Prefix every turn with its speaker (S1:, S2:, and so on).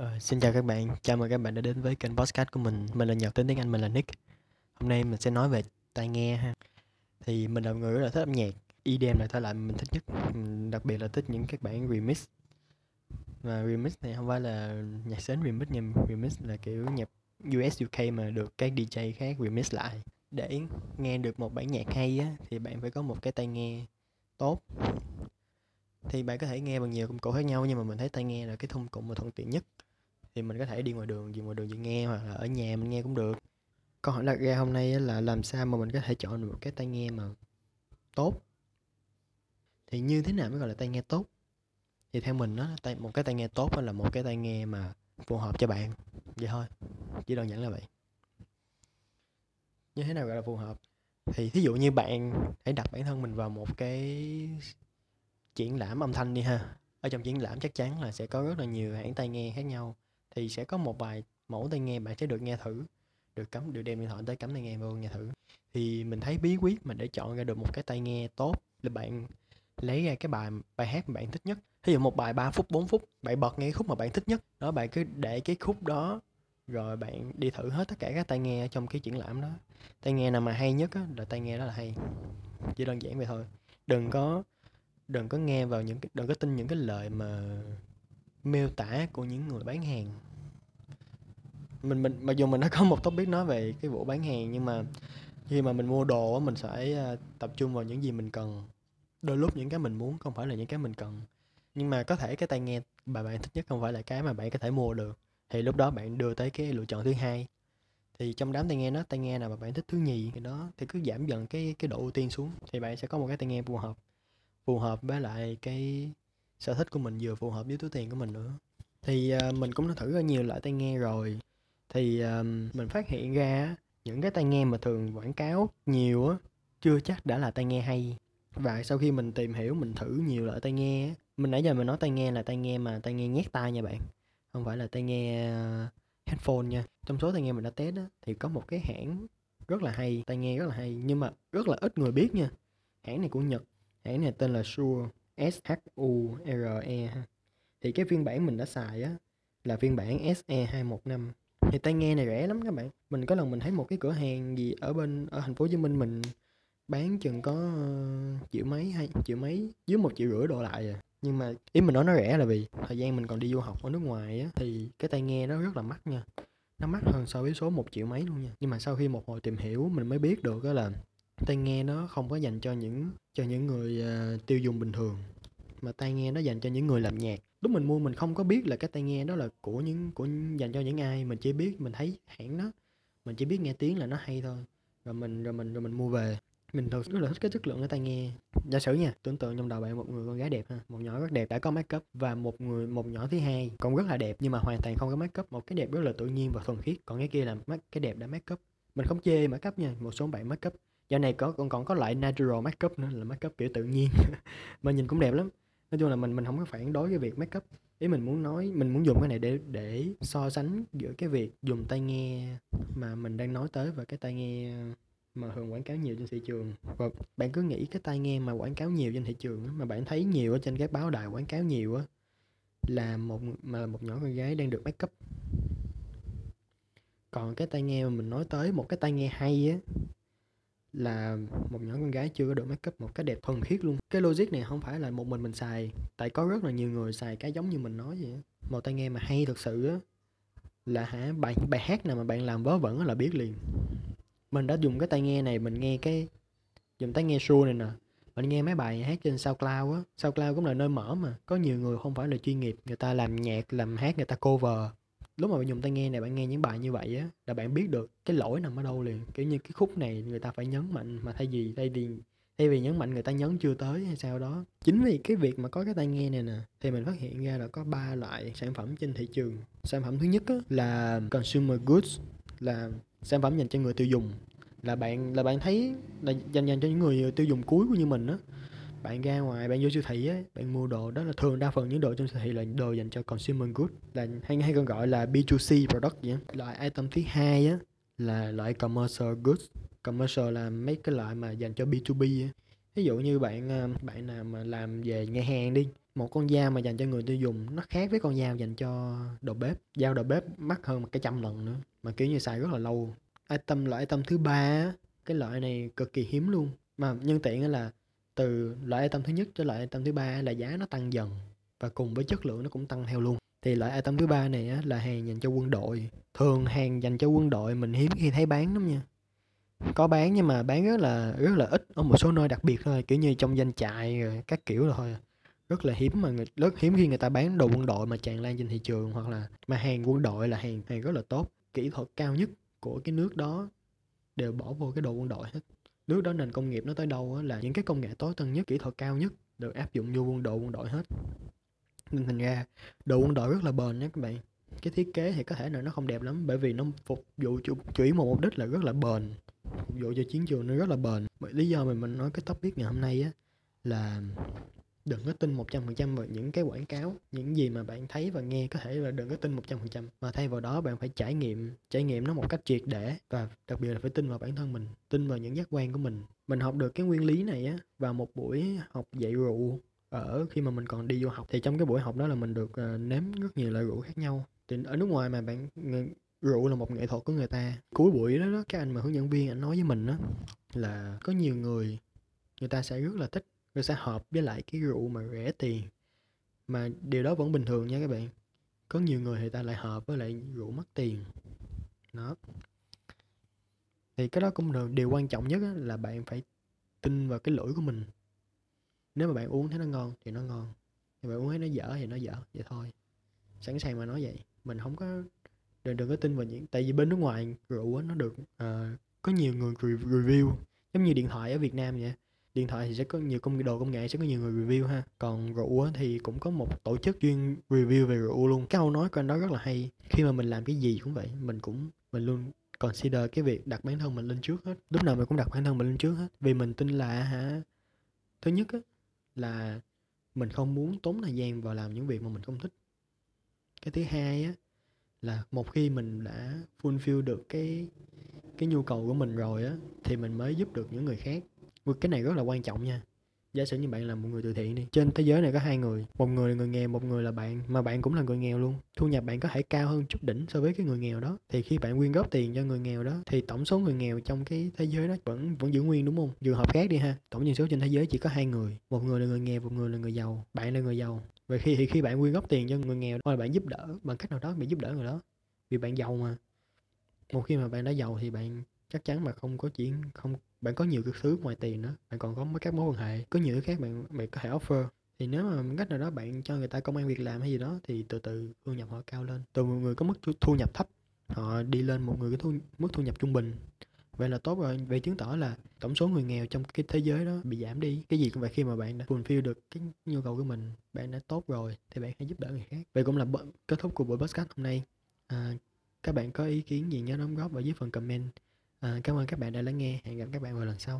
S1: Ờ, xin chào các bạn, chào mừng các bạn đã đến với kênh podcast của mình. Mình là Nhật tên tiếng Anh, mình là Nick. Hôm nay mình sẽ nói về tai nghe ha. Thì mình là một người rất là thích âm nhạc, EDM là thể loại mình thích nhất. Mình đặc biệt là thích những các bản remix. Và remix này không phải là nhạc sến remix nha, remix là kiểu nhạc US UK mà được các DJ khác remix lại. Để nghe được một bản nhạc hay á thì bạn phải có một cái tai nghe tốt thì bạn có thể nghe bằng nhiều công cụ khác nhau nhưng mà mình thấy tai nghe là cái thông cụ mà thuận tiện nhất thì mình có thể đi ngoài đường gì ngoài đường gì nghe hoặc là ở nhà mình nghe cũng được. Câu hỏi đặt ra hôm nay là làm sao mà mình có thể chọn được một cái tai nghe mà tốt? Thì như thế nào mới gọi là tai nghe tốt? Thì theo mình nó một cái tai nghe tốt là một cái tai nghe mà phù hợp cho bạn. Vậy thôi, chỉ đơn giản là vậy. Như thế nào gọi là phù hợp? Thì thí dụ như bạn hãy đặt bản thân mình vào một cái triển lãm âm thanh đi ha. Ở trong triển lãm chắc chắn là sẽ có rất là nhiều hãng tai nghe khác nhau thì sẽ có một vài mẫu tai nghe bạn sẽ được nghe thử được cắm được đem điện thoại tới cắm tai nghe vô nghe thử. Thì mình thấy bí quyết mà để chọn ra được một cái tai nghe tốt là bạn lấy ra cái bài bài hát mà bạn thích nhất. Ví dụ một bài 3 phút 4 phút bạn bật nghe khúc mà bạn thích nhất. Đó bạn cứ để cái khúc đó rồi bạn đi thử hết tất cả các tai nghe trong cái triển lãm đó. Tai nghe nào mà hay nhất á, là tai nghe đó là hay. Chỉ đơn giản vậy thôi. Đừng có đừng có nghe vào những cái đừng có tin những cái lời mà miêu tả của những người bán hàng mình mình mặc dù mình đã có một topic nói về cái vụ bán hàng nhưng mà khi mà mình mua đồ mình sẽ à, tập trung vào những gì mình cần. Đôi lúc những cái mình muốn không phải là những cái mình cần. Nhưng mà có thể cái tai nghe mà bạn thích nhất không phải là cái mà bạn có thể mua được. Thì lúc đó bạn đưa tới cái lựa chọn thứ hai. Thì trong đám tai nghe đó tai nghe nào mà bạn thích thứ nhì thì đó thì cứ giảm dần cái cái độ ưu tiên xuống. Thì bạn sẽ có một cái tai nghe phù hợp phù hợp với lại cái sở thích của mình vừa phù hợp với túi tiền của mình nữa. Thì uh, mình cũng đã thử rất nhiều loại tai nghe rồi thì um, mình phát hiện ra những cái tai nghe mà thường quảng cáo nhiều á chưa chắc đã là tai nghe hay. Và sau khi mình tìm hiểu mình thử nhiều loại tai nghe mình nãy giờ mình nói tai nghe là tai nghe mà tai nghe nhét tai nha bạn không phải là tai nghe ờ, headphone nha. Trong số tai nghe mình đã test á thì có một cái hãng rất là hay tai nghe rất là hay nhưng mà rất là ít người biết nha. Hãng này của nhật hãng này tên là Shure S-H-U-R-E thì cái phiên bản mình đã xài á là phiên bản SE215 thì tai nghe này rẻ lắm các bạn. Mình có lần mình thấy một cái cửa hàng gì ở bên ở thành phố Hồ Chí Minh mình bán chừng có uh, triệu mấy hay triệu mấy dưới một triệu rưỡi độ lại à. Nhưng mà ý mình nói nó rẻ là vì thời gian mình còn đi du học ở nước ngoài á thì cái tai nghe nó rất là mắc nha. Nó mắc hơn so với số một triệu mấy luôn nha. Nhưng mà sau khi một hồi tìm hiểu mình mới biết được đó là tai nghe nó không có dành cho những cho những người uh, tiêu dùng bình thường mà tai nghe nó dành cho những người làm nhạc lúc mình mua mình không có biết là cái tai nghe đó là của những, của dành cho những ai. Mình chỉ biết, mình thấy hãng đó mình chỉ biết nghe tiếng là nó hay thôi. Rồi mình rồi mình rồi mình mua về. Mình thật rất là thích cái chất lượng cái tai nghe. Giả sử nha, tưởng tượng trong đầu bạn một người con gái đẹp ha, một nhỏ rất đẹp đã có make up và một người, một nhỏ thứ hai cũng rất là đẹp nhưng mà hoàn toàn không có make up một cái đẹp rất là tự nhiên và thuần khiết. Còn cái kia là cái đẹp đã make up mình không chê make up nha, một số bạn make up Dạo này có, còn còn có loại natural make up nữa là make up kiểu tự nhiên. Mà nhìn cũng đẹp lắm. Nói chung là mình mình không có phản đối cái việc makeup. Ý mình muốn nói, mình muốn dùng cái này để để so sánh giữa cái việc dùng tai nghe mà mình đang nói tới và cái tai nghe mà thường quảng cáo nhiều trên thị trường và bạn cứ nghĩ cái tai nghe mà quảng cáo nhiều trên thị trường mà bạn thấy nhiều ở trên các báo đài quảng cáo nhiều á, là một, mà là một nhỏ con gái đang được make up còn cái tai nghe mà mình nói tới, một cái tai nghe hay á là một nhỏ con gái chưa có được make up một cái đẹp thuần khiết luôn. Cái logic này không phải là một mình mình xài, tại có rất là nhiều người xài cái giống như mình nói vậy một tai nghe mà hay thật sự á, là hả, bài bài hát nào mà bạn làm vớ vẩn là biết liền. Mình đã dùng cái tai nghe này, mình nghe cái, dùng tai nghe Shure này nè, mình nghe mấy bài hát trên SoundCloud á. SoundCloud cũng là nơi mở mà, có nhiều người không phải là chuyên nghiệp, người ta làm nhạc, làm hát, người ta cover lúc mà bạn dùng tai nghe này bạn nghe những bài như vậy á là bạn biết được cái lỗi nằm ở đâu liền. Kiểu như cái khúc này người ta phải nhấn mạnh mà thay vì thay vì thay vì nhấn mạnh người ta nhấn chưa tới hay sao đó. Chính vì cái việc mà có cái tai nghe này nè thì mình phát hiện ra là có ba loại sản phẩm trên thị trường. Sản phẩm thứ nhất á, là consumer goods là sản phẩm dành cho người tiêu dùng. Là bạn là bạn thấy là dành dành cho những người tiêu dùng cuối của như mình á bạn ra ngoài, bạn vô siêu thị á, bạn mua đồ đó là thường đa phần những đồ trong siêu thị là đồ dành cho consumer good là hay hay còn gọi là B2C product vậy loại item thứ hai á là loại commercial goods. Commercial là mấy cái loại mà dành cho B2B ấy. ví dụ như bạn ờ, bạn nào mà làm về nhà hàng đi, một con dao mà dành cho người tiêu dùng, nó khác với con dao dành cho đầu bếp. Dao đầu bếp mắc hơn một cái trăm lần nữa, mà kiểu như xài rất là lâu. Item, loại item thứ ba cái loại này cực kỳ hiếm luôn. Mà nhân tiện là từ loại item thứ nhất cho loại item thứ ba là giá nó tăng dần và cùng với chất lượng nó cũng tăng theo luôn. Thì loại item thứ ba này á, là hàng dành cho quân đội thường hàng dành cho quân đội mình hiếm khi thấy bán lắm nha. Có bán nhưng mà bán rất là rất là ít ở một số nơi đặc biệt thôi kiểu như trong danh trại các kiểu rồi thôi. Rất là hiếm mà người, rất hiếm khi người ta bán đồ quân đội mà tràn lan trên thị trường hoặc là mà hàng quân đội là hàng hàng rất là tốt. Kỹ thuật cao nhất của cái nước đó đều bỏ vô cái đồ quân đội hết nước đó nền công nghiệp nó tới đâu là những cái công nghệ tối tân nhất kỹ thuật cao nhất được áp dụng vô quân đội quân đội hết. Nên thành ra đồ quân đội rất là bền nha các bạn. Cái thiết kế thì có thể là nó không đẹp lắm bởi vì nó phục vụ chủ, chủ yếu một mục đích là rất là bền. Phục vụ cho chiến trường nó rất là bền. Lý do mà mình nói cái topic ngày hôm nay á là đừng có tin 100% vào những cái quảng cáo những gì mà bạn thấy và nghe có thể là đừng có tin 100% mà thay vào đó bạn phải trải nghiệm trải nghiệm nó một cách triệt để và đặc biệt là phải tin vào bản thân mình tin vào những giác quan của mình. Mình học được cái nguyên lý này á vào một buổi học dạy rượu ở khi mà mình còn đi vô học. Thì trong cái buổi học đó là mình được uh, nếm rất nhiều loại rượu khác nhau. Thì ở nước ngoài mà bạn ờ, rượu là một nghệ thuật của người ta. Cuối buổi đó, đó các anh mà hướng dẫn viên anh nói với mình đó là có nhiều người người ta sẽ rất là thích người sẽ hợp với lại cái rượu mà rẻ tiền. Mà điều đó vẫn bình thường nha các bạn. Có nhiều người thì ta lại hợp với lại rượu mất tiền. Đó. Thì cái đó cũng được điều quan trọng nhất là bạn phải tin vào cái lưỡi của mình. Nếu mà bạn uống thấy nó ngon thì nó ngon. Nếu bạn uống thấy nó dở thì nó dở vậy thôi. Sẵn sàng mà nói vậy. Mình không có đừng, đừng có tin vào những tại vì bên nước ngoài rượu nó được uh, có nhiều người review giống như điện thoại ở Việt Nam vậy điện thoại thì sẽ có nhiều công đồ công nghệ sẽ có nhiều người review ha. Còn rượu thì cũng có một tổ chức chuyên review về rượu luôn. Cái câu nói của anh đó rất là hay. Khi mà mình làm cái gì cũng vậy mình cũng mình luôn consider cái việc đặt bản thân mình lên trước hết. Lúc nào mình cũng đặt bản thân mình lên trước hết. Vì mình tin là hả thứ nhất á, là mình không muốn tốn thời gian vào làm những việc mà mình không thích. Cái thứ hai á là một khi mình đã fulfill được cái cái nhu cầu của mình rồi á thì mình mới giúp được những người khác cái này rất là quan trọng nha. Giả sử như bạn là một người từ thiện đi, trên thế giới này có hai người, một người là người nghèo, một người là bạn, mà bạn cũng là người nghèo luôn. Thu nhập bạn có thể cao hơn chút đỉnh so với cái người nghèo đó. Thì khi bạn quyên góp tiền cho người nghèo đó, thì tổng số người nghèo trong cái thế giới đó vẫn vẫn giữ nguyên, đúng không? Trường hợp khác đi ha, tổng dân số trên thế giới chỉ có hai người, một người là người nghèo, một người là người giàu, bạn là người giàu. Vậy khi thì khi bạn quyên góp tiền cho người nghèo hoặc là bạn giúp đỡ, bằng cách nào đó bạn giúp đỡ người đó? Vì bạn giàu mà. Một khi mà bạn đã giàu thì bạn chắc chắn mà không có chuyện không bạn có nhiều cái thứ ngoài tiền nữa bạn còn có mấy các mối quan hệ có nhiều thứ khác bạn bạn có thể offer. Thì nếu mà cách nào đó bạn cho người ta công an việc làm hay gì đó thì từ từ thu nhập họ cao lên. Từ một người có mức thu nhập thấp họ đi lên một người có thu, mức thu nhập trung bình. Vậy là tốt rồi vậy chứng tỏ là tổng số người nghèo trong cái thế giới đó bị giảm đi. Cái gì cũng vậy khi mà bạn đã fulfill được cái nhu cầu của mình bạn đã tốt rồi thì bạn hãy giúp đỡ người khác. Vậy cũng là kết thúc của buổi podcast hôm nay. À, các bạn có ý kiến gì nhớ đóng góp ở dưới phần comment. À, cảm ơn các bạn đã lắng nghe. Hẹn gặp các bạn vào lần sau.